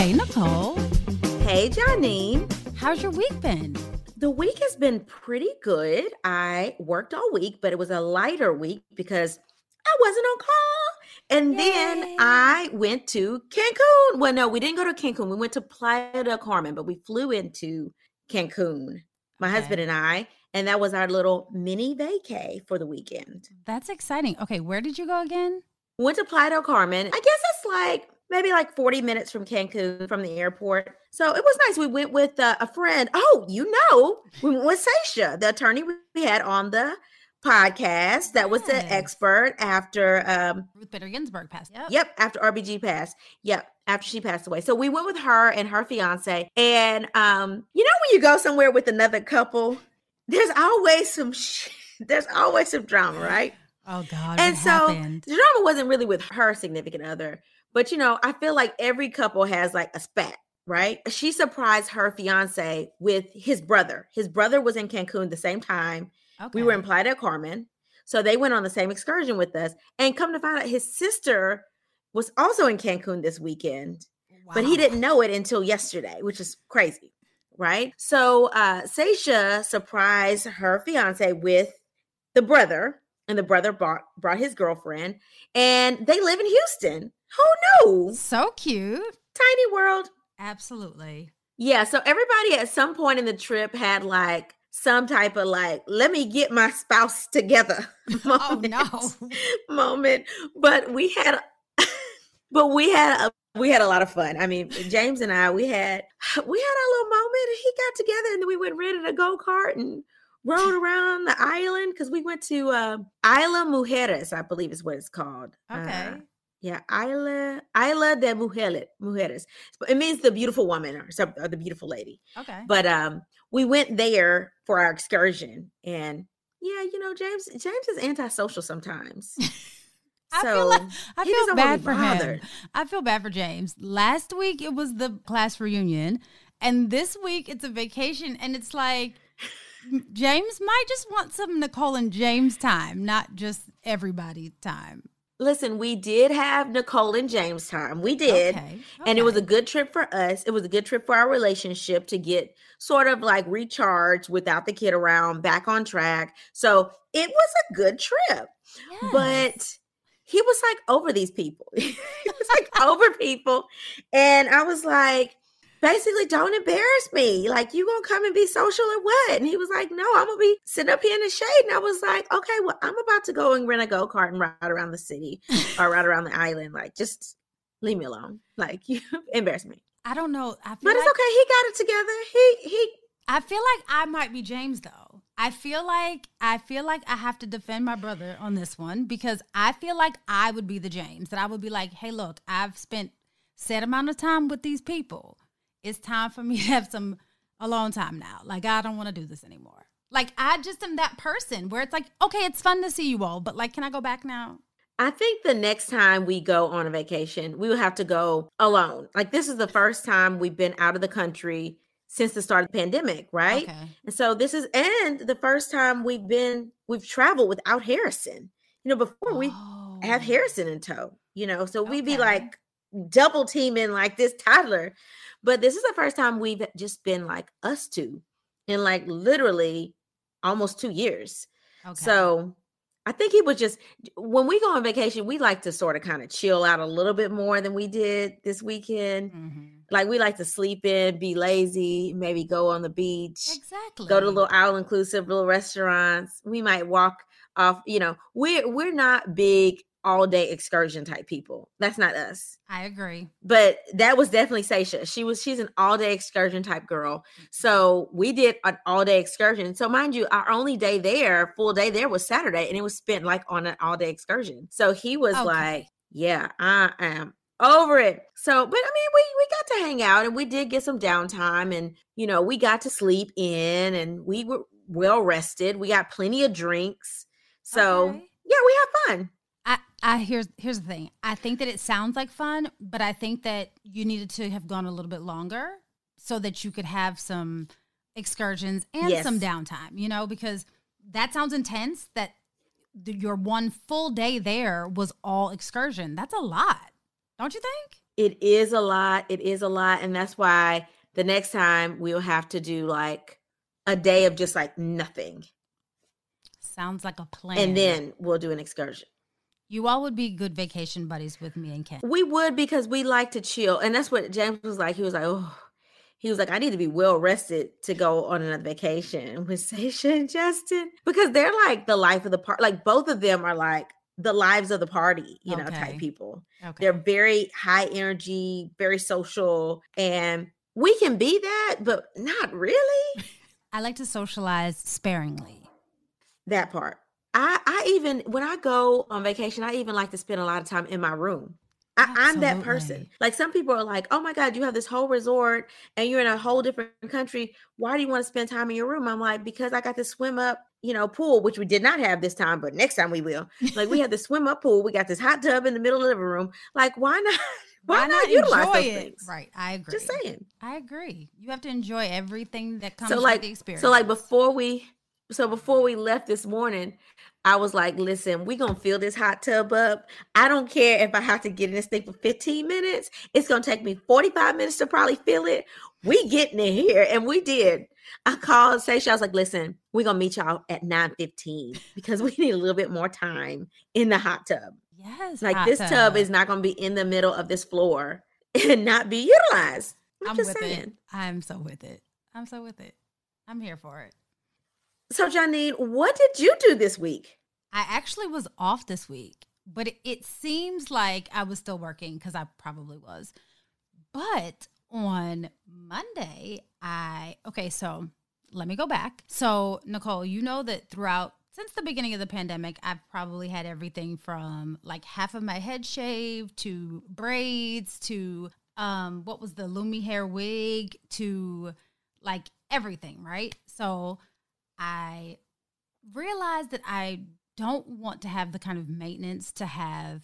Hey, Nicole. Hey, Janine. How's your week been? The week has been pretty good. I worked all week, but it was a lighter week because I wasn't on call. And then I went to Cancun. Well, no, we didn't go to Cancun. We went to Playa del Carmen, but we flew into Cancun, my Okay. husband and I. And that was our little mini vacay for the weekend. That's exciting. Okay, where did you go again? Went to Playa del Carmen. I guess it's like maybe like 40 minutes from Cancun from the airport. So it was nice. We went with uh, a friend. Oh, you know, we went with Seisha, the attorney we had on the podcast that was the expert after um Ruth Bader Ginsburg passed. Yep. yep after rbg passed yep after she passed away so we went with her and her fiance and um you know when you go somewhere with another couple there's always some sh- there's always some drama right Oh God. and so happened? the drama wasn't really with her significant other, but you know, I feel like every couple has like a spat, right? She surprised her fiance with his brother. His brother was in Cancun the same time. okay. We were in Playa del Carmen. So they went on the same excursion with us. And come to find out his sister was also in Cancun this weekend, but he didn't know it until yesterday, which is crazy. Right. So uh Seisha surprised her fiance with the brother, and the brother brought brought his girlfriend, and they live in Houston. Who knew? So cute. Tiny world. Absolutely. Yeah. So everybody at some point in the trip had like some type of like, let me get my spouse together. Oh moment. no. moment. But we had but we had a we had a lot of fun. I mean, James and I, we had we had our little moment and he got together and then we went rented a go-kart and rode around the island because we went to uh Isla Mujeres, I believe is what it's called. Okay. Uh, yeah, Isla Isla de Mujeres. Mujeres. It means the beautiful woman or something, or the beautiful lady. Okay. But um, we went there for our excursion, and yeah, you know, James James is antisocial sometimes. I so feel like I feel bad for bothered. him. I feel bad for James. Last week it was the class reunion, and this week it's a vacation, and it's like James might just want some Nicole and James time, not just everybody time. Listen, we did have Nicole and James time. We did. Okay. And it was a good trip for us. It was a good trip for our relationship to get sort of like recharged without the kid around, back on track. So it was a good trip. Yes. But he was like over these people. he was like over people. And I was like, basically, don't embarrass me. Like, you gonna come and be social or what? And he was like, no, I'm gonna be sitting up here in the shade. And I was like, okay, well, I'm about to go and rent a go-kart and ride around the city or ride around the island. Like, just leave me alone. Like, you embarrass me. I don't know. I feel But it's like, okay. He got it together. He he I feel like I might be James though. I feel like I feel like I have to defend my brother on this one because I feel like I would be the James that I would be like, "Hey, look, I've spent set amount of time with these people. It's time for me to have some alone time now. Like I don't want to do this anymore." Like I just am that person where it's like, "Okay, it's fun to see you all, but like can I go back now?" I think the next time we go on a vacation, we will have to go alone. Like this is the first time we've been out of the country since the start of the pandemic, right? Okay. And so this is and the first time we've been we've traveled without Harrison. You know, before we have Oh, Harrison in tow, you know, so we'd be like double teaming like this toddler. But this is the first time we've just been like us two in like literally almost two years. Okay. So I think he was just when we go on vacation, we like to sort of kind of chill out a little bit more than we did this weekend. Mhm. Like we like to sleep in, be lazy, maybe go on the beach, exactly. go to little all inclusive little restaurants. We might walk off, you know, we're we're not big all day excursion type people. That's not us. I agree. But that was definitely Seisha. She was she's an all day excursion type girl. Mm-hmm. So we did an all day excursion. So mind you, our only day there, full day there was Saturday, and it was spent like on an all day excursion. So he was Okay. like, "Yeah, I am over it." So, but I mean, we we got to hang out, and we did get some downtime, and you know, we got to sleep in, and we were well rested. We got plenty of drinks. So Okay. yeah, we had fun. I, I here's here's the thing. I think that it sounds like fun, but I think that you needed to have gone a little bit longer so that you could have some excursions and some downtime. You know, because that sounds intense. That the, your one full day there was all excursion. That's a lot, don't you think? It is a lot. It is a lot. And that's why the next time we'll have to do like a day of just like nothing. Sounds like a plan. And then we'll do an excursion. You all would be good vacation buddies with me and Ken. We would because we like to chill. And that's what James was like. He was like, oh, he was like, I need to be well rested to go on another vacation with Sasha and Justin because they're like the life of the party. Like both of them are like the lives of the party, you know, type people. Okay. They're very high energy, very social, and we can be that, but not really. I like to socialize sparingly. That part. I I even when I go on vacation, I even like to spend a lot of time in my room. I, I'm that person. Like some people are like, "Oh my God, you have this whole resort and you're in a whole different country. Why do you want to spend time in your room?" I'm like, "Because I got to swim up, you know, pool, which we did not have this time, but next time we will. Like we had the swim up pool. We got this hot tub in the middle of the living room. Like why not? Why, not, utilize enjoy those it? things? Right. I agree. Just saying. I agree. You have to enjoy everything that comes so with like the experience. so like before we so before we left this morning i was like listen we're gonna fill this hot tub up i don't care if i have to get in this thing for 15 minutes it's gonna take me 45 minutes to probably fill it we getting in here and we did i called Seisha. i was like listen we're gonna meet y'all at 9 15 because we need a little bit more time in the hot tub yes, like this tub is not gonna be in the middle of this floor and not be utilized i'm, I'm just with saying it. I'm so with it. I'm so with it. I'm here for it. So janine what did you do this week I actually was off this week, but it, it seems like I was still working because I probably was. But on Monday, I okay, so let me go back. So, Nicole, you know that throughout since the beginning of the pandemic, I've probably had everything from like half of my head shaved to braids to um what was the Lumi hair wig to like everything, right? So, I realized that I don't want to have the kind of maintenance to have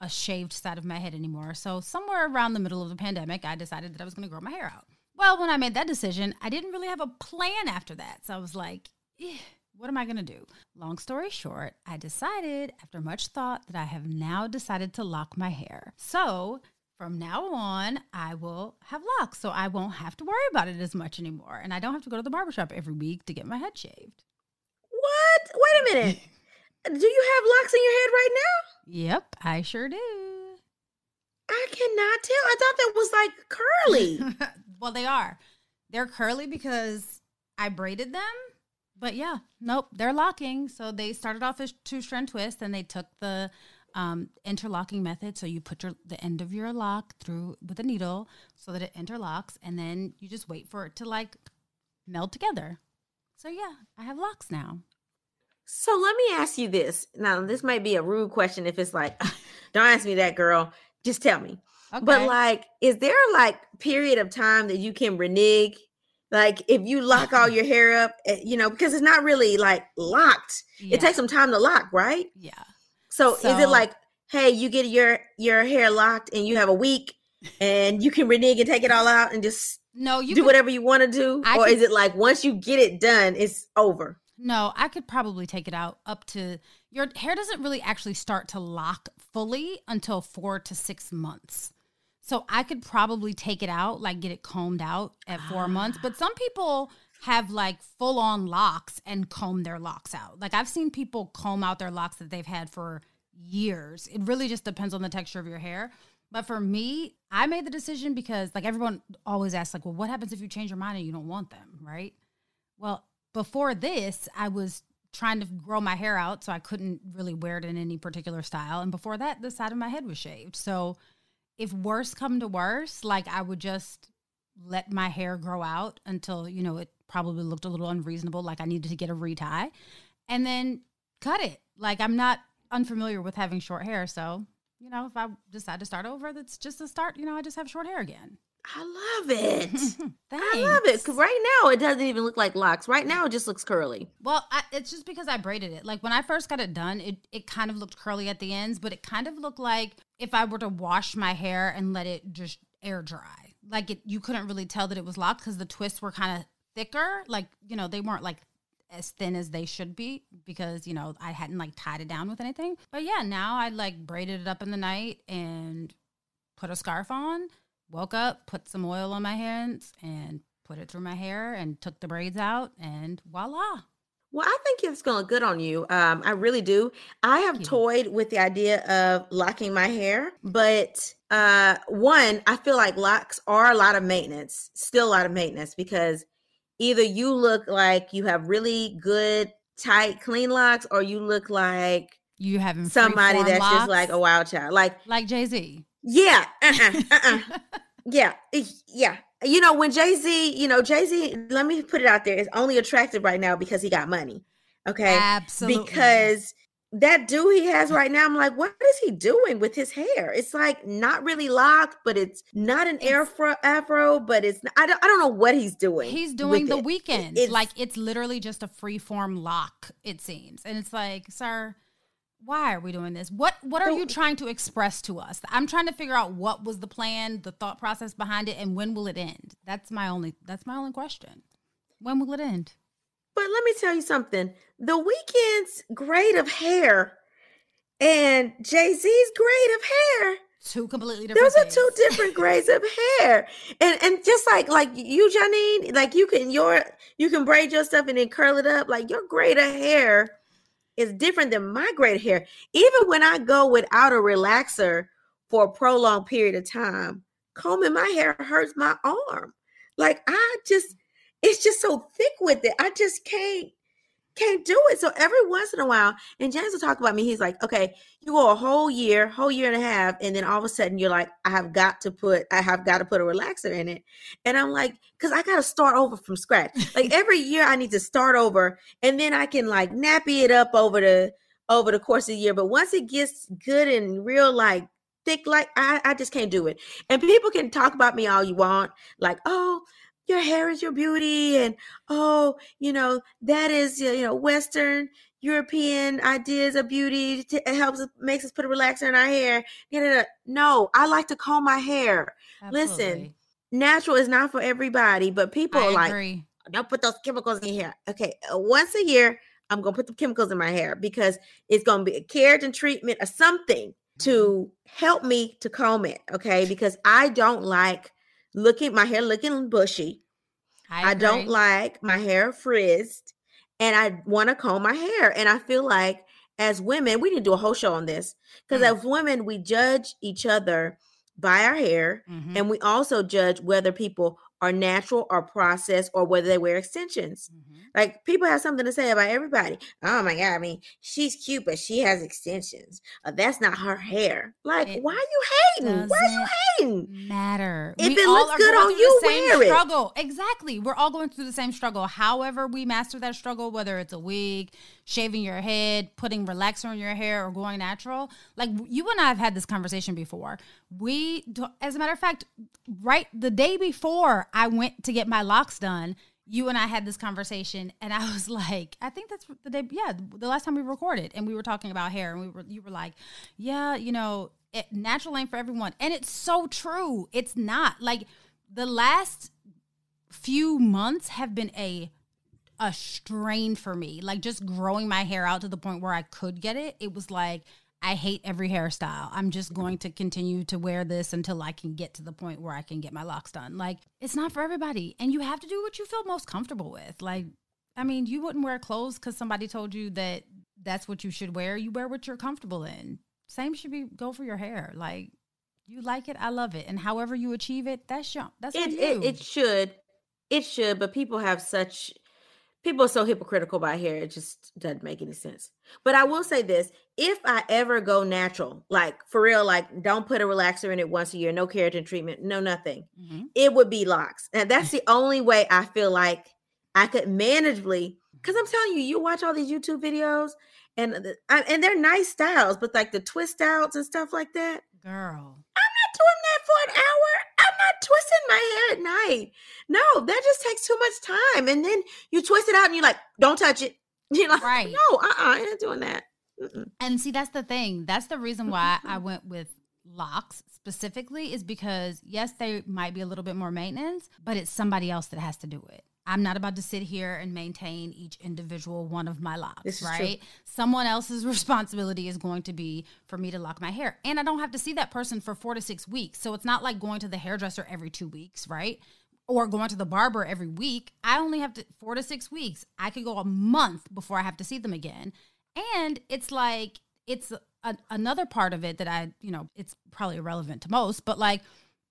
a shaved side of my head anymore. So, somewhere around the middle of the pandemic, I decided that I was going to grow my hair out. Well, when I made that decision, I didn't really have a plan after that. So, I was like, what am I going to do? Long story short, I decided after much thought that I have now decided to lock my hair. So, from now on, I will have locks. So, I won't have to worry about it as much anymore. And I don't have to go to the barbershop every week to get my head shaved. What? Wait a minute. Do you have locks in your head right now? Yep, I sure do. I cannot tell. I thought that was like curly. well, they are. They're curly because I braided them. But yeah, nope, they're locking. So they started off as two strand twist, and they took the um, interlocking method. So you put your the end of your lock through with a needle so that it interlocks, and then you just wait for it to like meld together. So yeah, I have locks now. so let me ask you this. Now, this might be a rude question if it's like, don't ask me that, girl. Just tell me. Okay. But like, is there like period of time that you can renege? Like if you lock all your hair up, eh, you know, because it's not really like locked. Yeah. It takes some time to lock, right? yeah. So, is it like hey, you get your your hair locked and you have a week and you can renege and take it all out and just No, you do could- whatever you want to do? I or could- is it like once you get it done, it's over? No, I could probably take it out up to your hair doesn't really actually start to lock fully until four to six months. So I could probably take it out, like get it combed out at four months. But ah. some people have like full on locks and comb their locks out. Like I've seen people comb out their locks that they've had for years. It really just depends on the texture of your hair. But for me, I made the decision because like everyone always asks, like, well, what happens if you change your mind and you don't want them, right? Well, before this, I was trying to grow my hair out, so I couldn't really wear it in any particular style. And before that, the side of my head was shaved. So if worse come to worse, like I would just let my hair grow out until, you know, it probably looked a little unreasonable, like I needed to get a retie, and then cut it. Like I'm not unfamiliar with having short hair, so you know, if I decide to start over, that's just a start. You know, I just have short hair again. I love it. I love it. Cause right now it doesn't even look like locks. Right now it just looks curly. Well, I, it's just because I braided it. Like when I first got it done, it, it kind of looked curly at the ends, but it kind of looked like if I were to wash my hair and let it just air dry. Like it, you couldn't really tell that it was locked because the twists were kind of thicker. Like you know, they weren't like as thin as they should be because you know I hadn't like tied it down with anything. But yeah, now I like braided it up in the night and put a scarf on. Woke up, put some oil on my hands, and put it through my hair, and took the braids out, and voila. Well, I think it's going good on you. Um, I really do. I have toyed with the idea of locking my hair, but uh, one, I feel like locks are a lot of maintenance, still a lot of maintenance, because either you look like you have really good, tight, clean locks, or you look like You having somebody that's just like a wild child. Like, like Jay Z. yeah, uh-uh, uh-uh. yeah, yeah. You know, when Jay Z, you know, Jay Z, let me put it out there, is only attractive right now because he got money. Okay. Absolutely. Because that dude he has right now, I'm like, what is he doing with his hair? It's like not really locked, but it's not an afro, afro, but it's I don't I don't know what he's doing. he's doing the it. Weeknd. It's- like it's literally just a free form lock, it seems. And it's like, sir, why are we doing this? What what are you trying to express to us? I'm trying to figure out what was the plan, the thought process behind it, and when will it end? That's my only that's my only question. When will it end? But let me tell you something. The Weeknd's grade of hair and Jay-Z's grade of hair. Two completely different those are two different grades of hair. And and just like like you janine like you can your you can braid your stuff and then curl it up. Like your grade of hair is different than my grade of hair. Even when i go without a relaxer for a prolonged period of time combing my hair hurts my arm. Like i just it's just so thick with it. I just can't can't do it so every once in a while and james will talk about me he's like okay you go a whole year, whole year and a half, and then all of a sudden you're like, I have got to put, I have got to put a relaxer in it. And I'm like, because I got to start over from scratch. Like every year I need to start over, and then I can like nappy it up over the over the course of the year. But once it gets good and real, like thick, like I, I just can't do it. And people can talk about me all you want, like, oh, your hair is your beauty, and oh, you know, that is you know, Western European ideas of beauty. It helps makes us put a relaxer in our hair. No, I like to comb my hair. Listen, Natural is not for everybody, but people I are like, agree. don't put those chemicals in your hair. Okay, uh, once a year, I'm gonna put the chemicals in my hair because it's gonna be a keratin treatment or something to help me to comb it. Okay, because I don't like looking my hair looking bushy. I, I, don't like my hair frizzed and I want to comb my hair. And I feel like as women, we need to do a whole show on this because Mm. as women, we judge each other by our hair Mhm. and we also judge whether people are natural or processed or whether they wear extensions. Mhm. Like people have something to say about everybody. Oh my god! I mean, she's cute, but she has extensions. Uh, that's not her hair. Like, It why are you hating? Why are you hating? matter. If We it all looks good on you, the same wear it. struggle. Exactly. We're all going through the same struggle. However, we master that struggle, whether it's a wig, shaving your head, putting relaxer in your hair, or going natural. Like you and I have had this conversation before. We, as a matter of fact, right the day before I went to get my locks done, you and I had this conversation, and I was like, I think that's the day, yeah, the last time we recorded, and we were talking about hair, and we were, you were like, yeah, you know, it, natural ain't for everyone, and it's so true. It's not like the last few months have been a a strain for me. Like just growing my hair out to the point where I could get it, it was like I hate every hairstyle. I'm just going to continue to wear this until I can get to the point where I can get my locks done. Like it's not for everybody, and you have to do what you feel most comfortable with. Like I mean, you wouldn't wear clothes because somebody told you that that's what you should wear. You wear what you're comfortable in. Same should be go for your hair. Like you like it, I love it, and however you achieve it, that's your that's It you. it, it should. It should, but people have such people are so hypocritical by hair. It just doesn't make any sense. But I will say this: if I ever go natural, like for real, like don't put a relaxer in it once a year, no keratin treatment, no nothing, Mhm. it would be locks. And that's the only way I feel like I could manageably. Because I'm telling you, you watch all these YouTube videos, and the, I, and they're nice styles, but like the twist outs and stuff like that. girl. I'm not doing that for an hour. Twisting my hair at night. No, that just takes too much time. And then you twist it out and you're like, don't touch it. You're like, Right. no, uh-uh, I ain't doing that. Mm-mm. And see, that's the thing. That's the reason why I went with locks specifically is because yes, they might be a little bit more maintenance, but it's somebody else that has to do it. I'm not about to sit here and maintain each individual one of my locks, is true. right? Someone else's responsibility is going to be for me to lock my hair. And I don't have to see that person for 4 to 6 weeks. So it's not like going to the hairdresser every 2 weeks, right? Or going to the barber every week. I only have to 4 to 6 weeks. I could go a month before I have to see them again. And it's like it's a, another part of it that I, you know, it's probably irrelevant to most, but like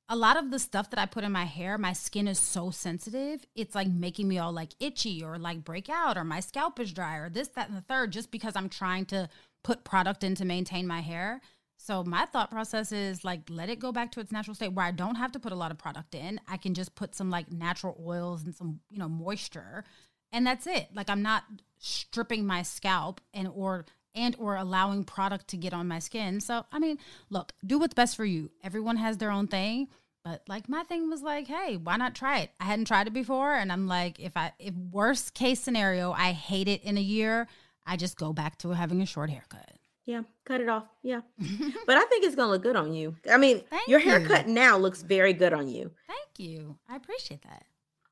a lot of the stuff that I put in my hair, my skin is so sensitive. It's like making me all like itchy or like break out or my scalp is dry or this, that, and the third, just because I'm trying to put product in to maintain my hair. So my thought process is like let it go back to its natural state where I don't have to put a lot of product in. I can just put some like natural oils and some, you know, moisture and that's it. Like I'm not stripping my scalp and or and or allowing product to get on my skin. So, I mean, look, do what's best for you. Everyone has their own thing, but like my thing was like, hey, why not try it? I hadn't tried it before and I'm like if I if worst case scenario, I hate it in a year, I just go back to having a short haircut. Yeah, cut it off. Yeah. but I think it's going to look good on you. I mean, Thank your you. haircut now looks very good on you. Thank you. I appreciate that.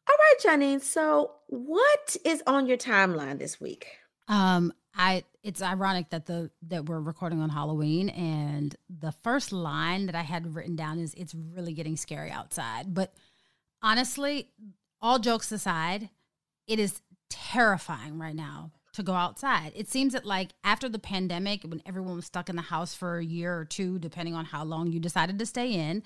All right, Janine. So, what is on your timeline this week? Um, I it's ironic that the that we're recording on Halloween and the first line that I had written down is it's really getting scary outside. But honestly, all jokes aside, it is terrifying right now to go outside. It seems that like after the pandemic when everyone was stuck in the house for a year or two depending on how long you decided to stay in,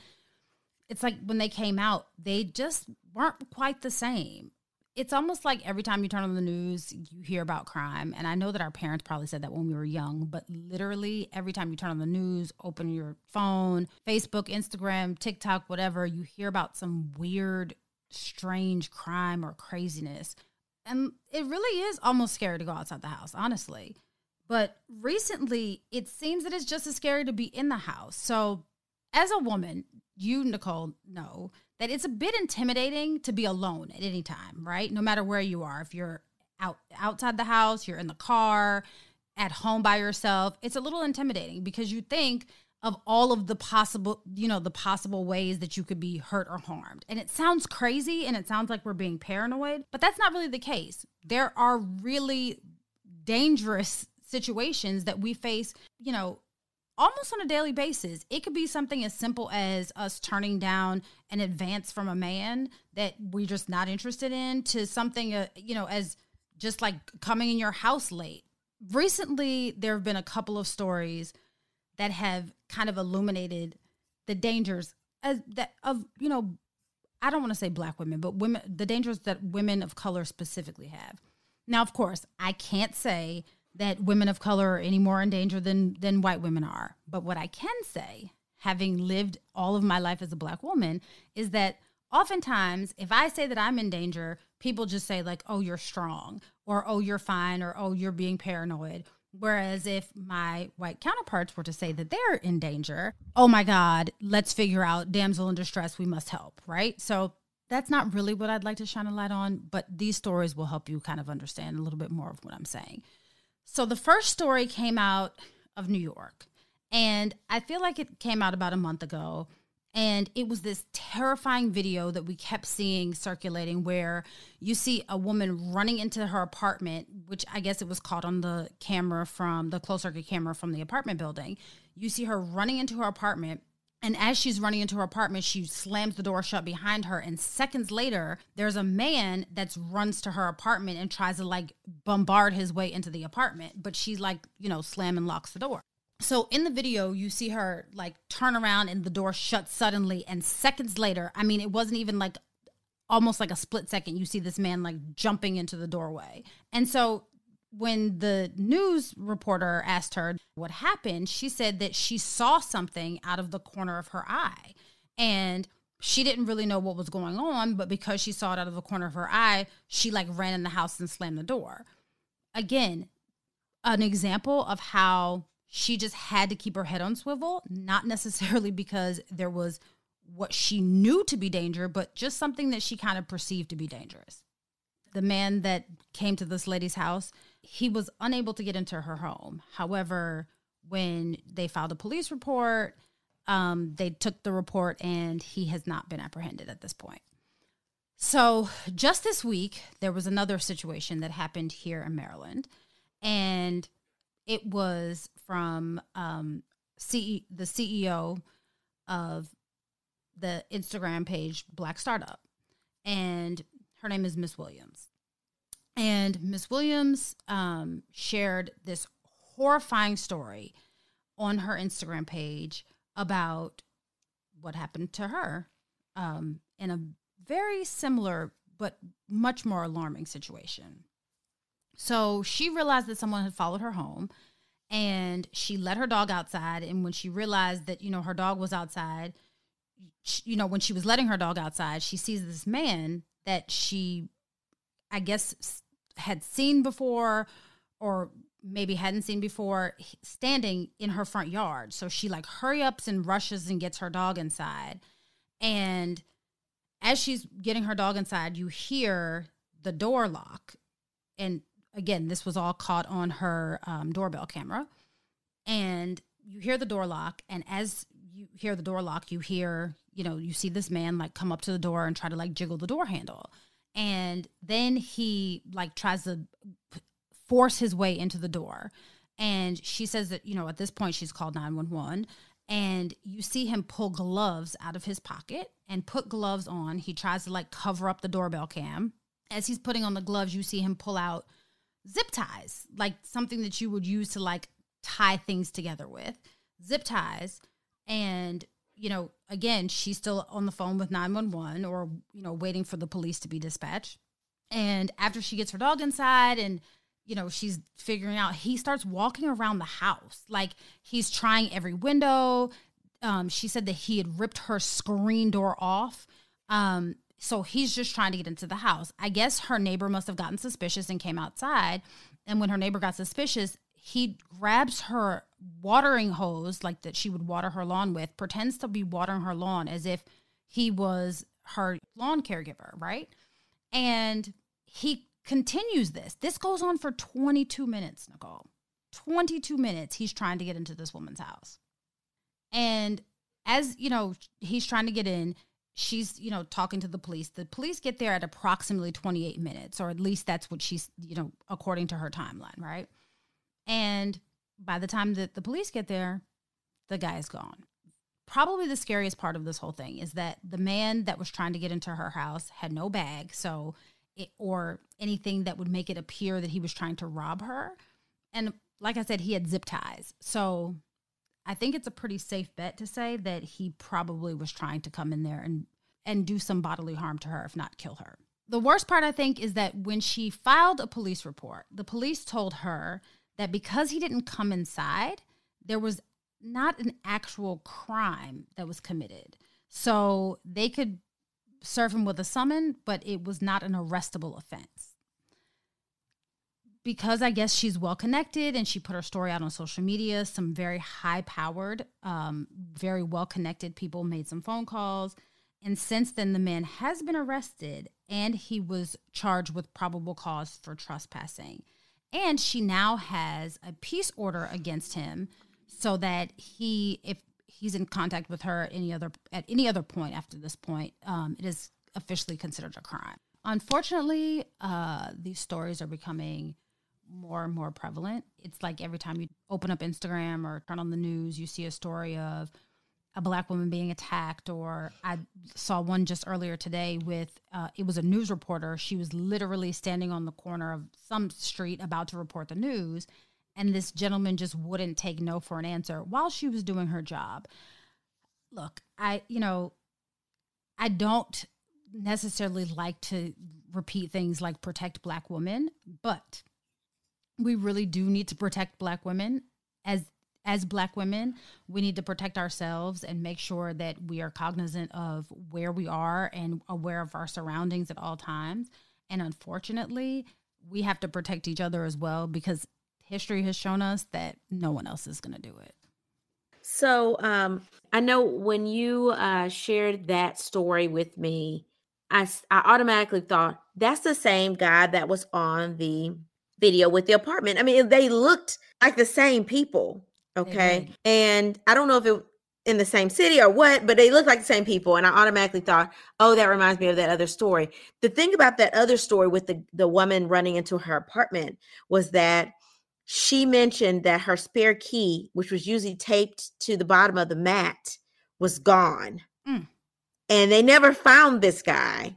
it's like when they came out, they just weren't quite the same. It's almost like every time you turn on the news, you hear about crime. And I know that our parents probably said that when we were young, but literally every time you turn on the news, open your phone, Facebook, Instagram, TikTok, whatever, you hear about some weird, strange crime or craziness. And it really is almost scary to go outside the house, honestly. But recently, it seems that it's just as scary to be in the house. So, as a woman, you, Nicole, know that it's a bit intimidating to be alone at any time, right? No matter where you are. If you're out outside the house, you're in the car, at home by yourself, it's a little intimidating because you think of all of the possible, you know, the possible ways that you could be hurt or harmed. And it sounds crazy and it sounds like we're being paranoid, but that's not really the case. There are really dangerous situations that we face, you know, almost on a daily basis. It could be something as simple as us turning down an advance from a man that we're just not interested in to something, uh, you know, as just like coming in your house late. Recently, there have been a couple of stories that have kind of illuminated the dangers as that of, you know, I don't want to say black women, but women, the dangers that women of color specifically have. Now, of course, I can't say that women of color are any more in danger than than white women are. But what I can say, having lived all of my life as a black woman, is that oftentimes if I say that I'm in danger, people just say like, "Oh, you're strong," or "Oh, you're fine," or "Oh, you're being paranoid." Whereas if my white counterparts were to say that they're in danger, oh my God, let's figure out damsel in distress, we must help, right? So that's not really what I'd like to shine a light on, but these stories will help you kind of understand a little bit more of what I'm saying. So the first story came out of New York, and I feel like it came out about a month ago. And it was this terrifying video that we kept seeing circulating where you see a woman running into her apartment, which I guess it was caught on the camera from the closed circuit camera from the apartment building. You see her running into her apartment. And as she's running into her apartment, she slams the door shut behind her. And seconds later, there's a man that runs to her apartment and tries to like bombard his way into the apartment. But she like, you know, slam and locks the door. So in the video, you see her like turn around and the door shuts suddenly. And seconds later, I mean, it wasn't even like almost like a split second, you see this man like jumping into the doorway. And so when the news reporter asked her what happened, she said that she saw something out of the corner of her eye. And she didn't really know what was going on, but because she saw it out of the corner of her eye, she like ran in the house and slammed the door. Again, an example of how she just had to keep her head on swivel, not necessarily because there was what she knew to be danger, but just something that she kind of perceived to be dangerous. The man that came to this lady's house, he was unable to get into her home. However, when they filed a police report, um, they took the report and he has not been apprehended at this point. So, just this week, there was another situation that happened here in Maryland. And it was from um, CE, the CEO of the Instagram page Black Startup, and her name is Miss Williams. And Miss Williams um, shared this horrifying story on her Instagram page about what happened to her um, in a very similar but much more alarming situation. So she realized that someone had followed her home and she let her dog outside. And when she realized that, you know, her dog was outside, she, you know, when she was letting her dog outside, she sees this man that she, I guess, had seen before or maybe hadn't seen before standing in her front yard. So she like hurry ups and rushes and gets her dog inside. And as she's getting her dog inside, you hear the door lock and again, this was all caught on her um, doorbell camera. And you hear the door lock, and as you hear the door lock, you hear, you know, you see this man like come up to the door and try to like jiggle the door handle. And then he like tries to force his way into the door. And she says that, you know, at this point she's called 911 and you see him pull gloves out of his pocket and put gloves on. He tries to like cover up the doorbell cam. As he's putting on the gloves, you see him pull out zip ties, like something that you would use to like tie things together with, zip ties. And, you know, again, she's still on the phone with 911 or, you know, waiting for the police to be dispatched. And after she gets her dog inside and, you know, she's figuring out, he starts walking around the house. Like he's trying every window. Um, she said that he had ripped her screen door off. Um, so he's just trying to get into the house. I guess her neighbor must have gotten suspicious and came outside. And when her neighbor got suspicious, he grabs her watering hose, like that she would water her lawn with, pretends to be watering her lawn as if he was her lawn caregiver, right? And he continues this. This goes on for 22 minutes, Nicole. 22 minutes he's trying to get into this woman's house. And as, you know, he's trying to get in, she's you know talking to the police the police get there at approximately 28 minutes or at least that's what she's you know according to her timeline right and by the time that the police get there the guy is gone. Probably the scariest part of this whole thing is that the man that was trying to get into her house had no bag so it, or anything that would make it appear that he was trying to rob her. And like i said he had zip ties. So I think it's a pretty safe bet to say that he probably was trying to come in there and and do some bodily harm to her, if not kill her. The worst part, I think, is that when she filed a police report, the police told her that because he didn't come inside, there was not an actual crime that was committed. So they could serve him with a summon, but it was not an arrestable offense because I guess she's well connected and she put her story out on social media, some very high powered, um, very well connected people made some phone calls And since then, the man has been arrested and he was charged with probable cause for trespassing. And she now has a peace order against him so that he, if he's in contact with her any other at any other point after this point, um, it is officially considered a crime. Unfortunately, uh, these stories are becoming more and more prevalent. It's like every time you open up Instagram or turn on the news, you see a story of a black woman being attacked or i saw one just earlier today with uh, it was a news reporter. She was literally standing on the corner of some street about to report the news and this gentleman just wouldn't take no for an answer while she was doing her job. Look i you know i don't necessarily like to repeat things like protect black women but we really do need to protect black women as as black women we need to protect ourselves and make sure that we are cognizant of where we are and aware of our surroundings at all times and unfortunately we have to protect each other as well because history has shown us that no one else is going to do it So um, I know when you uh, shared that story with me, I automatically thought that's the same guy that was on the video with the apartment. I mean, they looked like the same people. Okay. And I don't know if it in the same city or what, but they looked like the same people. And I automatically thought, oh, that reminds me of that other story. The thing about that other story with the, the woman running into her apartment was that she mentioned that her spare key, which was usually taped to the bottom of the mat, was gone. Mm. And they never found this guy.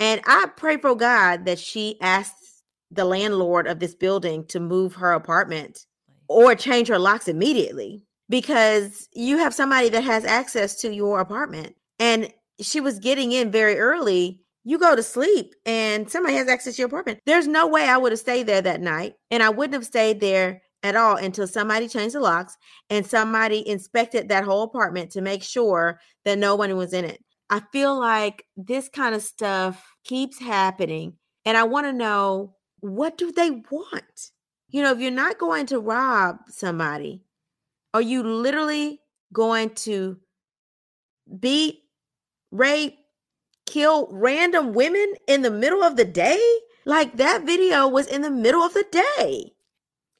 And I pray for God that she asked the landlord of this building to move her apartment or change her locks immediately because you have somebody that has access to your apartment. And she was getting in very early. You go to sleep and somebody has access to your apartment. There's no way I would have stayed there that night. And I wouldn't have stayed there at all until somebody changed the locks and somebody inspected that whole apartment to make sure that no one was in it. I feel like this kind of stuff keeps happening. And I want to know what do they want? You know, if you're not going to rob somebody, are you literally going to beat, rape, kill random women in the middle of the day? Like that video was in the middle of the day.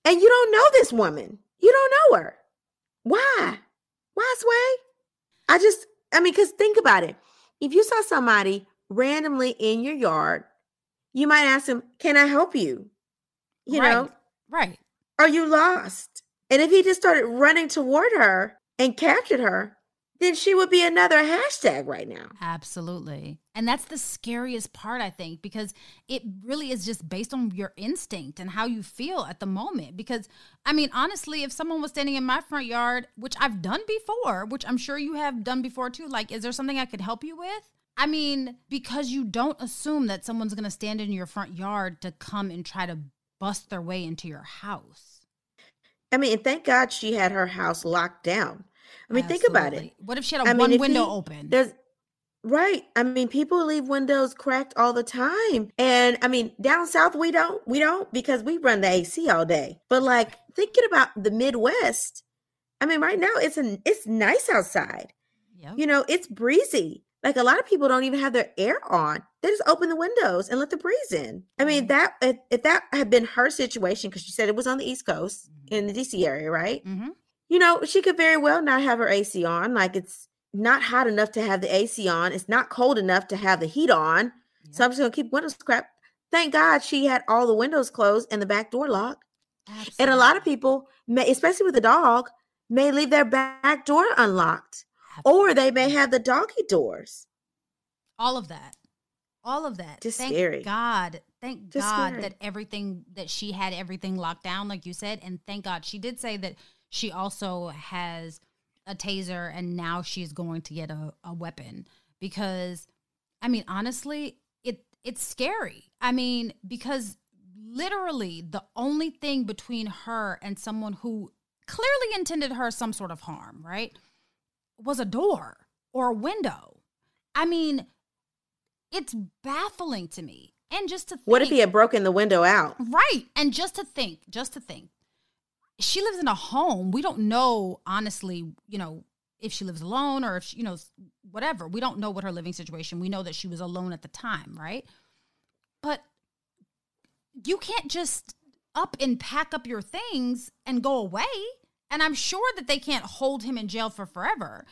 And you don't know this woman. You don't know her. Why? Why, Sway? I just, I mean, because think about it. If you saw somebody randomly in your yard, you might ask them, Can I help you? You right. know, right are you lost? And if he just started running toward her and captured her, then she would be another hashtag right now. Absolutely. And that's the scariest part, I think, because it really is just based on your instinct and how you feel at the moment. Because, I mean, honestly, if someone was standing in my front yard, which I've done before, which I'm sure you have done before too, like, is there something I could help you with? I mean, because you don't assume that someone's going to stand in your front yard to come and try to bust their way into your house. I mean, and thank God she had her house locked down. I mean, think about it. What if she had a I one if window he- open? There's right. I mean, people leave windows cracked all the time. And I mean, down south we don't. We don't because we run the AC all day. But like thinking about the Midwest, I mean, right now it's an it's nice outside. Yep. You know, it's breezy. Like a lot of people don't even have their air on. They just open the windows and let the breeze in. I mean, that if, if that had been her situation, because she said it was on the East Coast in the DC area, right? hmm you know, she could very well not have her AC on. Like it's not hot enough to have the AC on. It's not cold enough to have the heat on. So I'm just gonna keep windows cracked. Thank God she had all the windows closed and the back door locked. And a lot of people, may, especially with a dog, may leave their back door unlocked, or they may have the doggy doors. all of that. All of that. Just thank scary. god. Thank Just god scary. that everything that she had everything locked down like you said and thank god. She did say that she also has a taser and now she's going to get a, a weapon because i mean honestly it it's scary. I mean because literally the only thing between her and someone who clearly intended her some sort of harm right was a door or a window i mean it's baffling to me and just to think, What if he had broken the window out? right and just to think just to think she lives in a home we don't know honestly you know if she lives alone or if she, you know whatever. We don't know what her living situation. We know that she was alone at the time, right? But you can't just up and pack up your things and go away. And I'm sure that they can't hold him in jail for forever.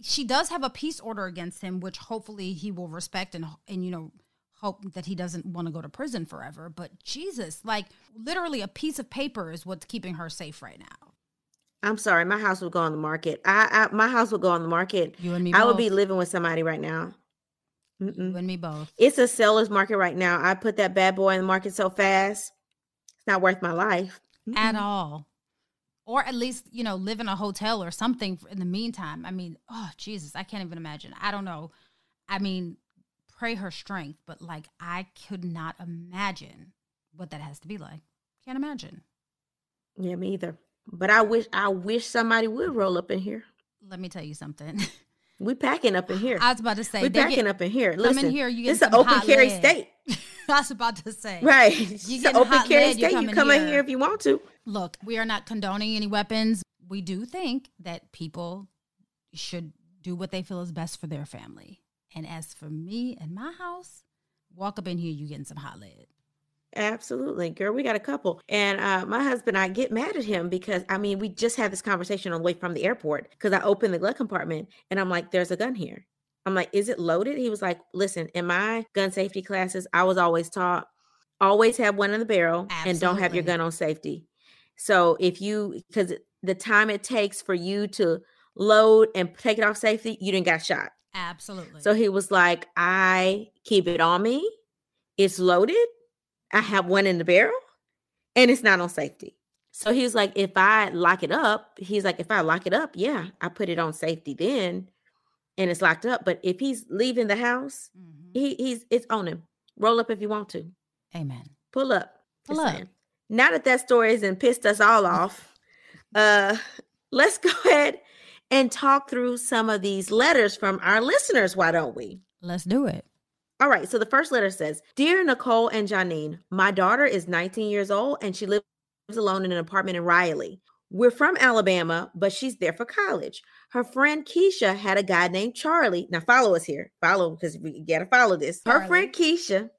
She does have a peace order against him, which hopefully he will respect and and you know hope that he doesn't want to go to prison forever. But Jesus, like literally a piece of paper is what's keeping her safe right now. I'm sorry, my house would go on the market. I, I my house would go on the market. You and me I would be living with somebody right now. You Mm-mm. and me both. It's a seller's market right now. I put that bad boy in the market so fast. It's not worth my life. at Mm-mm. all. Or at least, you know, live in a hotel or something in the meantime. I mean, oh, Jesus, I can't even imagine. I don't know. I mean, pray her strength, but like, I could not imagine what that has to be like. Can't imagine. Yeah, me either. But I wish I wish somebody would roll up in here. Let me tell you something. We packing up in here. I was about to say, we packing get, up in here. come in Listen, here, you get is an open carry lead. state, I was about to say. right? You getting open hot carry lead, you come You in come in here. here if you want to. Look, we are not condoning any weapons. We do think that people should do what they feel is best for their family. And as for me and my house, walk up in here, you getting some hot lead. Absolutely, girl. We got a couple, and uh, my husband, I get mad at him because I mean, we just had this conversation on the way from the airport because I opened the glove compartment and I'm like, "There's a gun here." I'm like, "Is it loaded?" He was like, "Listen, in my gun safety classes, I was always taught always have one in the barrel and don't have your gun on safety. So if you because the time it takes for you to load and take it off safety, you didn't got shot." Absolutely. So he was like, I keep it on me. It's loaded. I have one in the barrel and it's not on safety. So he was like, if I lock it up, he's like, if I lock it up, yeah, I put it on safety then and it's locked up. But if he's leaving the house, Mhm. he, he's it's on him. Roll up if you want to. Amen. Pull up. Pull up. saying. Now that that story has pissed us all off, uh, let's go ahead and talk through some of these letters from our listeners. Why don't we? Let's do it. All right. So the first letter says Dear Nicole and Janine, my daughter is 19 years old and she lives alone in an apartment in Riley. We're from Alabama, but she's there for college. Her friend Keisha had a guy named Charlie. Now, follow us here. Follow because we got to follow this. Her friend Keisha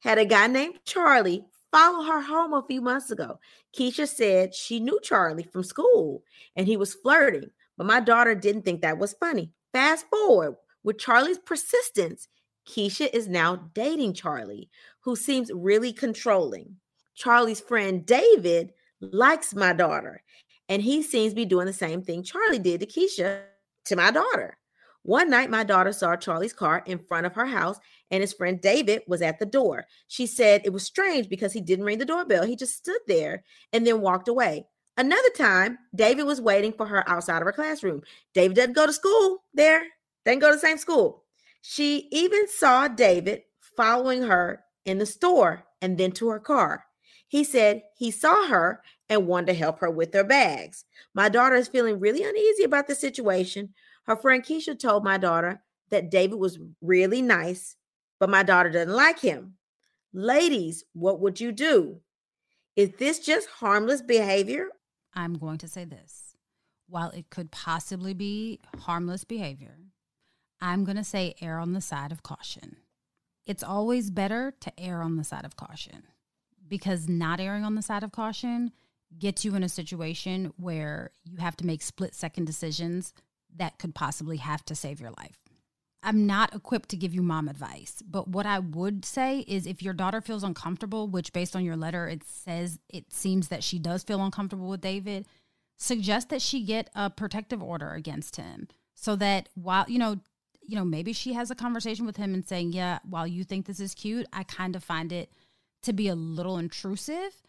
had a guy named Charlie follow her home a few months ago. Keisha said she knew Charlie from school and he was flirting, but my daughter didn't think that was funny. Fast forward with Charlie's persistence, Keisha is now dating Charlie, who seems really controlling. Charlie's friend David likes my daughter, and he seems to be doing the same thing Charlie did to Keisha to my daughter. One night, my daughter saw Charlie's car in front of her house, and his friend David was at the door. She said it was strange because he didn't ring the doorbell. He just stood there and then walked away. Another time, David was waiting for her outside of her classroom. David doesn't go to school there, didn't go to the same school. She even saw David following her in the store and then to her car. He said he saw her and wanted to help her with her bags. My daughter is feeling really uneasy about the situation. Her friend Keisha told my daughter that David was really nice, but my daughter doesn't like him. Ladies, what would you do? Is this just harmless behavior? I'm going to say this. While it could possibly be harmless behavior, I'm going to say err on the side of caution. It's always better to err on the side of caution because not erring on the side of caution gets you in a situation where you have to make split second decisions that could possibly have to save your life. I'm not equipped to give you mom advice, but what I would say is if your daughter feels uncomfortable, which based on your letter it says it seems that she does feel uncomfortable with David, suggest that she get a protective order against him so that while you know you know maybe she has a conversation with him and saying, "Yeah, while you think this is cute, I kind of find it to be a little intrusive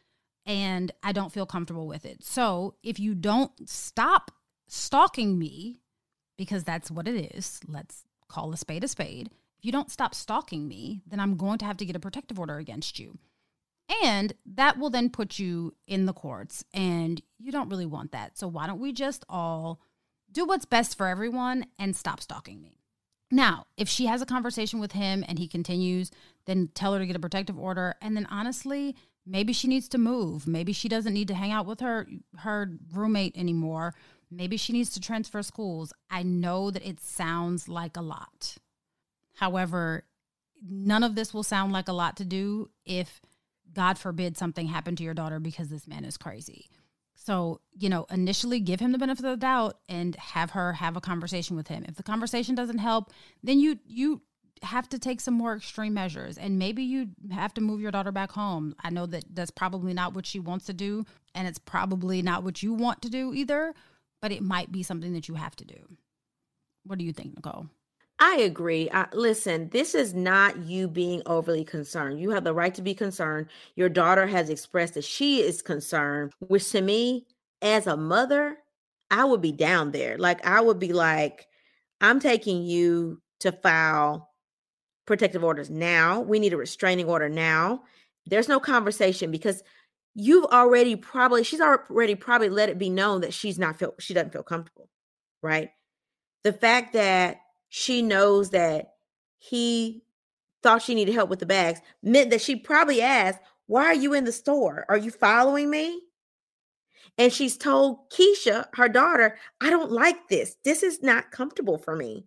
and I don't feel comfortable with it." So, if you don't stop stalking me because that's what it is, let's call a spade a spade. If you don't stop stalking me, then I'm going to have to get a protective order against you. And that will then put you in the courts, and you don't really want that. So, why don't we just all do what's best for everyone and stop stalking me? Now, if she has a conversation with him and he continues, then tell her to get a protective order. And then, honestly, maybe she needs to move. Maybe she doesn't need to hang out with her her roommate anymore. Maybe she needs to transfer schools. I know that it sounds like a lot. However, none of this will sound like a lot to do if, God forbid, something happened to your daughter because this man is crazy. So, you know, initially give him the benefit of the doubt and have her have a conversation with him. If the conversation doesn't help, then you you have to take some more extreme measures and maybe you have to move your daughter back home. I know that that's probably not what she wants to do and it's probably not what you want to do either, but it might be something that you have to do. What do you think, Nicole? I agree. I, listen, this is not you being overly concerned. You have the right to be concerned. Your daughter has expressed that she is concerned, which to me, as a mother, I would be down there. Like, I would be like, I'm taking you to file protective orders now. We need a restraining order now. There's no conversation because you've already probably, she's already probably let it be known that she's not feel, she doesn't feel comfortable, right? The fact that she knows that he thought she needed help with the bags meant that she probably asked, Why are you in the store? Are you following me? And she's told Keisha, her daughter, I don't like this. This is not comfortable for me.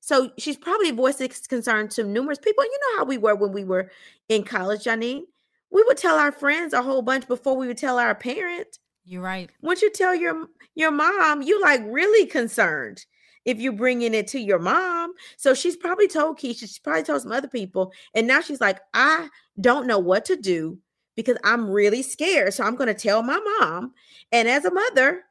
So she's probably voiced concern to numerous people. You know how we were when we were in college, Janine? We would tell our friends a whole bunch before we would tell our parent. You're right. Once you tell your your mom, you like really concerned if you're bringing it to your mom. So she's probably told Keisha, she's probably told some other people. And now she's like, I don't know what to do because I'm really scared. So I'm going to tell my mom. And as a mother,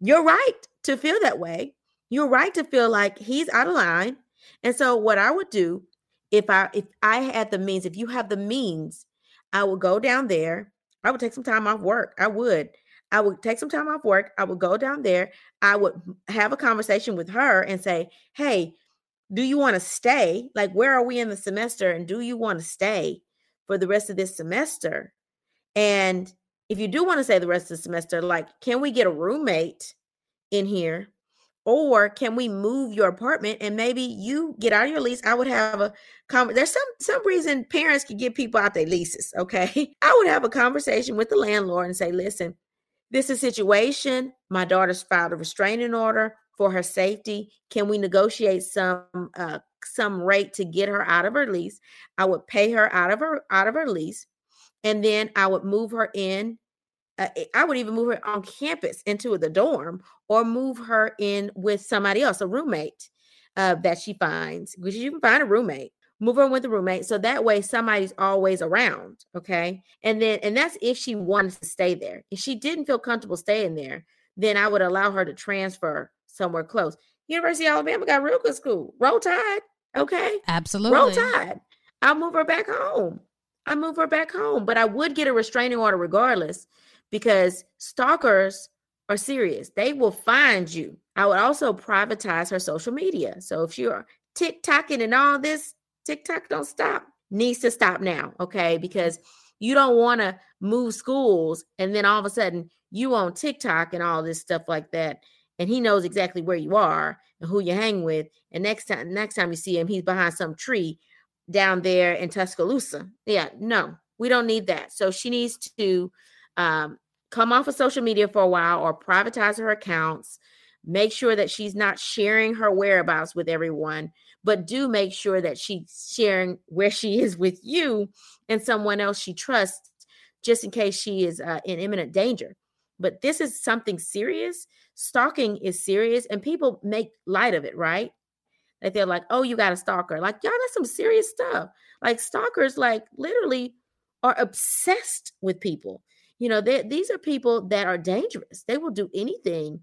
you're right to feel that way. You're right to feel like he's out of line. And so what I would do if I if I had the means, if you have the means, I would go down there. I would take some time off work. I would. I would take some time off work. I would go down there. I would have a conversation with her and say, Hey, do you want to stay? Like, where are we in the semester? And do you want to stay for the rest of this semester? And if you do want to stay the rest of the semester, like, can we get a roommate in here? Or can we move your apartment and maybe you get out of your lease? I would have a there's some some reason parents can get people out their leases. Okay. I would have a conversation with the landlord and say, listen, this is a situation. My daughter's filed a restraining order for her safety. Can we negotiate some uh, some rate to get her out of her lease? I would pay her out of her out of her lease, and then I would move her in. Uh, I would even move her on campus into the dorm, or move her in with somebody else, a roommate uh, that she finds, because you can find a roommate. Move her with a roommate so that way somebody's always around okay? And then and that's if she wants to stay there. If she didn't feel comfortable staying there then i would allow her to transfer somewhere close. University of alabama got real good school. Roll tide okay? Absolutely. Roll tide. I'll move her back home. I move her back home but i would get a restraining order regardless because stalkers are serious they will find you i would also privatize her social media so if you're TikToking and all this TikTok don't stop. Needs to stop now, okay? Because you don't want to move schools and then all of a sudden you on TikTok and all this stuff like that. And he knows exactly where you are and who you hang with. And next time, next time you see him, he's behind some tree down there in Tuscaloosa. Yeah, no, we don't need that. So she needs to um, come off of social media for a while or privatize her accounts. Make sure that she's not sharing her whereabouts with everyone but do make sure that she's sharing where she is with you and someone else she trusts just in case she is uh, in imminent danger. But this is something serious. Stalking is serious and people make light of it right? Like they're like oh you got a stalker. Like y'all that's some serious stuff. Like stalkers like literally are obsessed with people you know these are people that are dangerous. They will do anything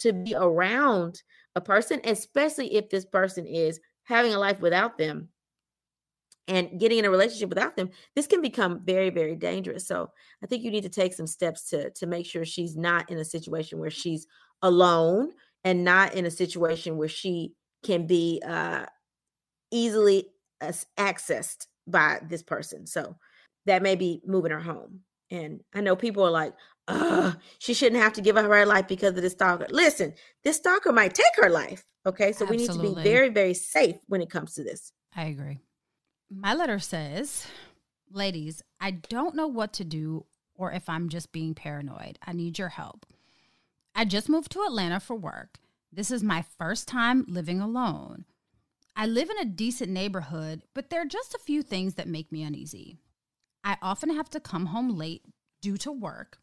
to be around a person, especially if this person is having a life without them and getting in a relationship without them this can become very very dangerous. So i think you need to take some steps to to make sure she's not in a situation where she's alone and not in a situation where she can be uh easily accessed by this person. So that may be moving her home and I know people are like, Ugh, she shouldn't have to give up her life because of this stalker. Listen, this stalker might take her life. Okay. So Absolutely. we need to be very, very safe when it comes to this. I agree. My letter says, ladies, I don't know what to do or if I'm just being paranoid. I need your help. I just moved to Atlanta for work. This is my first time living alone. I live in a decent neighborhood, but there are just a few things that make me uneasy. I often have to come home late due to work,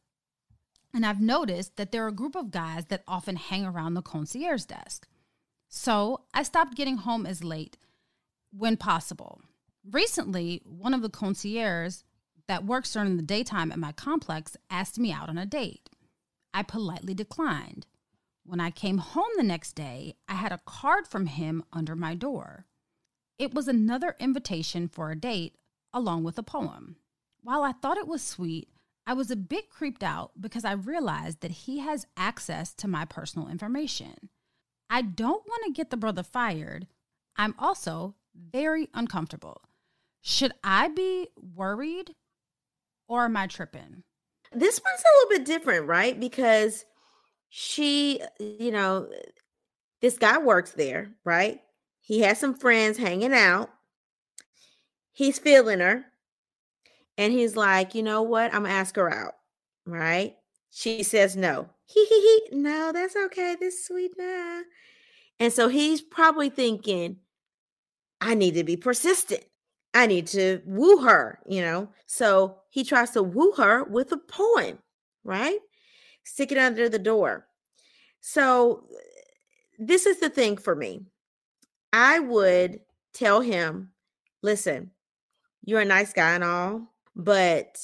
and I've noticed that there are a group of guys that often hang around the concierge desk. So I stopped getting home as late when possible. Recently, one of the concierges that works during the daytime at my complex asked me out on a date. I politely declined. When I came home the next day, I had a card from him under my door. It was another invitation for a date along with a poem. While I thought it was sweet, I was a bit creeped out because I realized that he has access to my personal information. I don't want to get the brother fired. I'm also very uncomfortable. Should I be worried or am I tripping? This one's a little bit different, right? Because she, you know, this guy works there, right? He has some friends hanging out. He's feeling her. And he's like, you know what? I'm gonna ask her out, right? She says no. He he he. No, that's okay. This sweet nah. And so he's probably thinking, I need to be persistent. I need to woo her, you know. So he tries to woo her with a poem, right? Stick it under the door. So this is the thing for me. I would tell him, listen, you're a nice guy and all, but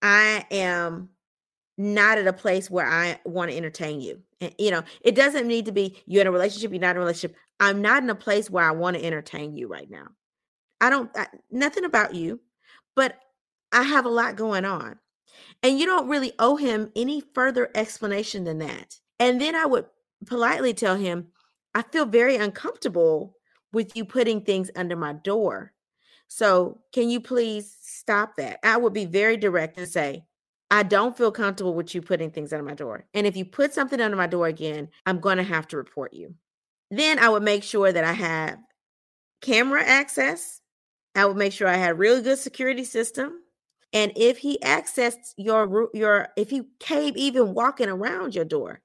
I am not at a place where I want to entertain you. And, you know, it doesn't need to be you're in a relationship, you're not in a relationship. I'm not in a place where I want to entertain you right now. I don't, I, nothing about you, but I have a lot going on. And you don't really owe him any further explanation than that. And then I would politely tell him, I feel very uncomfortable with you putting things under my door. So can you please stop that? I would be very direct and say, I don't feel comfortable with you putting things under my door. And if you put something under my door again, I'm going to have to report you. Then I would make sure that I have camera access I would make sure I had really good security system. And if he accessed your your if he came even walking around your door.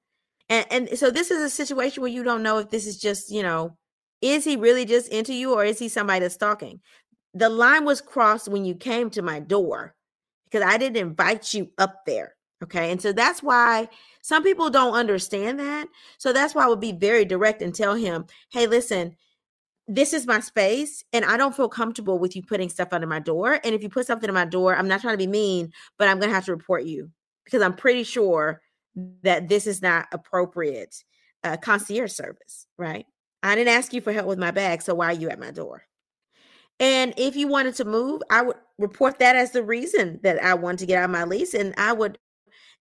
And and so this is a situation where you don't know if this is just, you know, is he really just into you or is he somebody that's stalking? The line was crossed when you came to my door because I didn't invite you up there. Okay. And so that's why some people don't understand that. So that's why I would be very direct and tell him, hey, listen, this is my space and I don't feel comfortable with you putting stuff under my door. And if you put something in my door, I'm not trying to be mean, but I'm going to have to report you because I'm pretty sure that this is not appropriate uh, concierge service, right? I didn't ask you for help with my bag, so why are you at my door? And if you wanted to move, I would report that as the reason that I wanted to get out of my lease, and I would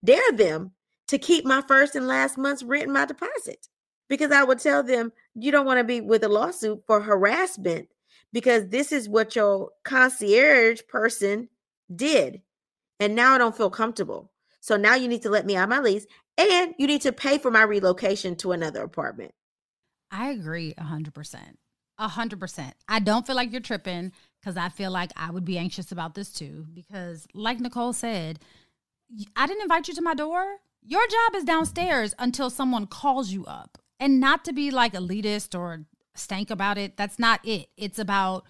dare them to keep my first and last month's rent and my deposit because I would tell them you don't want to be with a lawsuit for harassment because this is what your concierge person did. And now I don't feel comfortable. So now you need to let me out of my lease and you need to pay for my relocation to another apartment. I agree 100%. 100%. I don't feel like you're tripping because I feel like I would be anxious about this too. Because, like Nicole said, I didn't invite you to my door. Your job is downstairs until someone calls you up and not to be like elitist or stank about it. That's not it. It's about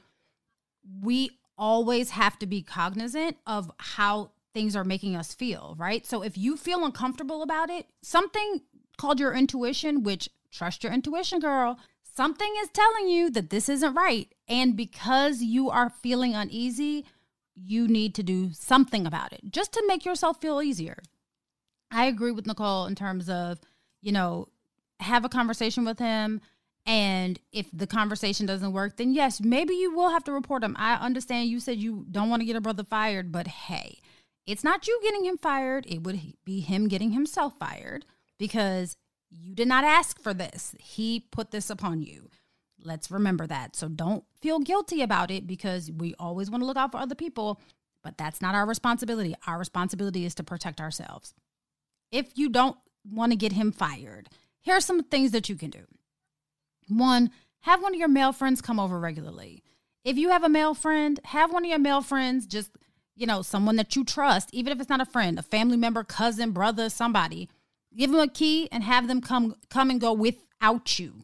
we always have to be cognizant of how things are making us feel, right? So if you feel uncomfortable about it, something called your intuition, which trust your intuition, girl, something is telling you that this isn't right. And because you are feeling uneasy, you need to do something about it just to make yourself feel easier. I agree with Nicole in terms of, you know, have a conversation with him and if the conversation doesn't work then yes maybe you will have to report him i understand you said you don't want to get a brother fired but hey it's not you getting him fired it would be him getting himself fired because you did not ask for this he put this upon you let's remember that so don't feel guilty about it because we always want to look out for other people but that's not our responsibility our responsibility is to protect ourselves if you don't want to get him fired here are some things that you can do. One, have one of your male friends come over regularly. If you have a male friend, have one of your male friends just, you know, someone that you trust, even if it's not a friend, a family member, cousin, brother, somebody. Give them a key and have them come come and go without you.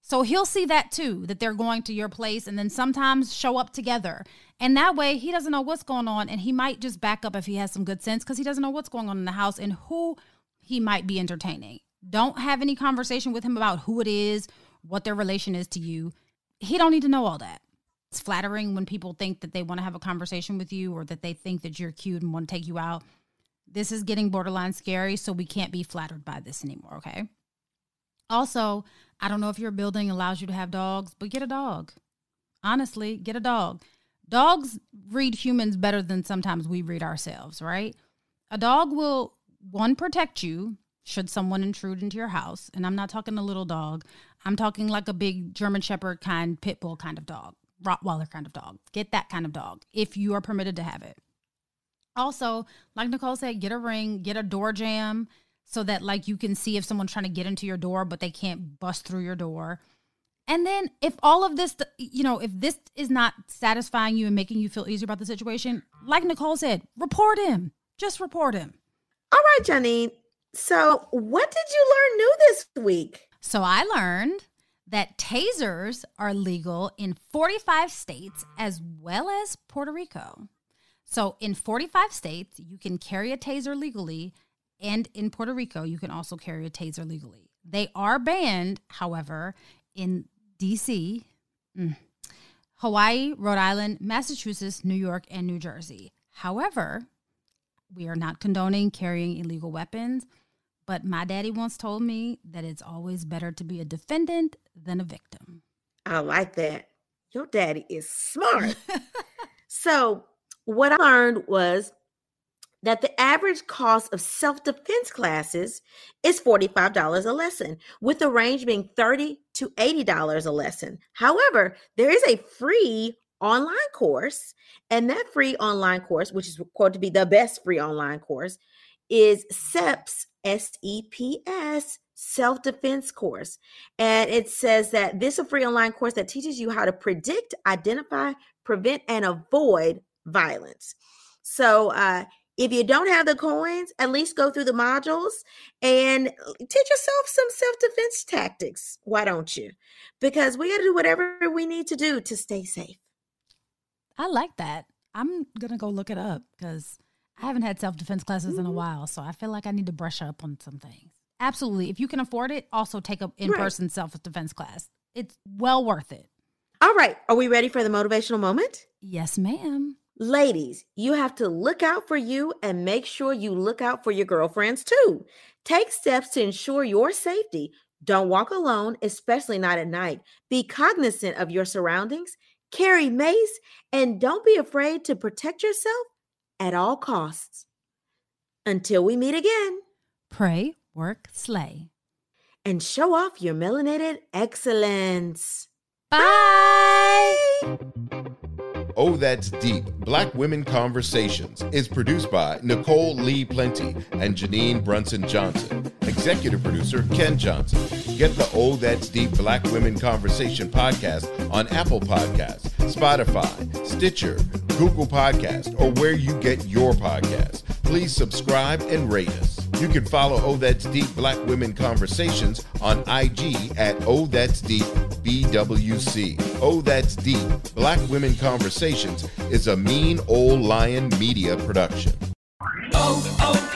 So he'll see that too, that they're going to your place and then sometimes show up together. And that way he doesn't know what's going on and he might just back up if he has some good sense because he doesn't know what's going on in the house and who he might be entertaining. Don't have any conversation with him about who it is, what their relation is to you. He don't need to know all that. It's flattering when people think that they want to have a conversation with you or that they think that you're cute and want to take you out. This is getting borderline scary, so we can't be flattered by this anymore, okay? Also, I don't know if your building allows you to have dogs, but get a dog. Honestly, get a dog. Dogs read humans better than sometimes we read ourselves, right? A dog will, one, protect you should someone intrude into your house. And I'm not talking a little dog, I'm talking like a big German Shepherd kind, pit bull kind of dog, Rottweiler kind of dog. Get that kind of dog if you are permitted to have it. Also, like Nicole said, get a ring, get a door jam so that like you can see if someone's trying to get into your door but they can't bust through your door. And then if all of this, you know, if this is not satisfying you and making you feel easier about the situation, like Nicole said, report him. Just report him. All right, Janine. So, what did you learn new this week? So, I learned that tasers are legal in 45 states as well as Puerto Rico. So, in 45 states, you can carry a taser legally and in Puerto Rico, you can also carry a taser legally. They are banned, however, in DC, mm, Hawaii, Rhode Island, Massachusetts, New York, and New Jersey. However, we are not condoning carrying illegal weapons, but my daddy once told me that it's always better to be a defendant than a victim. I like that. Your daddy is smart. so, what I learned was that the average cost of self defense classes is $45 a lesson, with the range being 30 to $80 a lesson. However, there is a free online course, and that free online course, which is quoted to be the best free online course, is SEPS, S E P S, self defense course. And it says that this is a free online course that teaches you how to predict, identify, prevent, and avoid violence. So, uh, if you don't have the coins, at least go through the modules and uh, teach yourself some self defense tactics. Why don't you? Because we got to do whatever we need to do to stay safe. I like that. I'm going to go look it up because I haven't had self defense classes mm-hmm. in a mm-hmm. while. So I feel like I need to brush up on some things. Absolutely. If you can afford it, also take a in person right. self defense class. It's well worth it. All right. Are we ready for the motivational moment? Yes, ma'am. Ladies, you have to look out for you and make sure you look out for your girlfriends too. Take steps to ensure your safety. Don't walk alone, especially not at night. Be cognizant of your surroundings, carry mace, and don't be afraid to protect yourself at all costs. Until we meet again, pray, work, slay, and show off your melanated excellence. Bye. Bye. Oh That's Deep Black Women Conversations is produced by Nicole Lee Plenty and Janine Brunson Johnson. Executive producer Ken Johnson. Get the Oh That's Deep Black Women Conversation podcast on Apple Podcasts, Spotify, Stitcher, Google Podcast, or where you get your podcasts. Please subscribe and rate us. You can follow Oh That's Deep Black Women Conversations on IG at Oh That's Deep BWC. Oh That's Deep Black Women Conversations is a mean old lion media production. Oh, oh!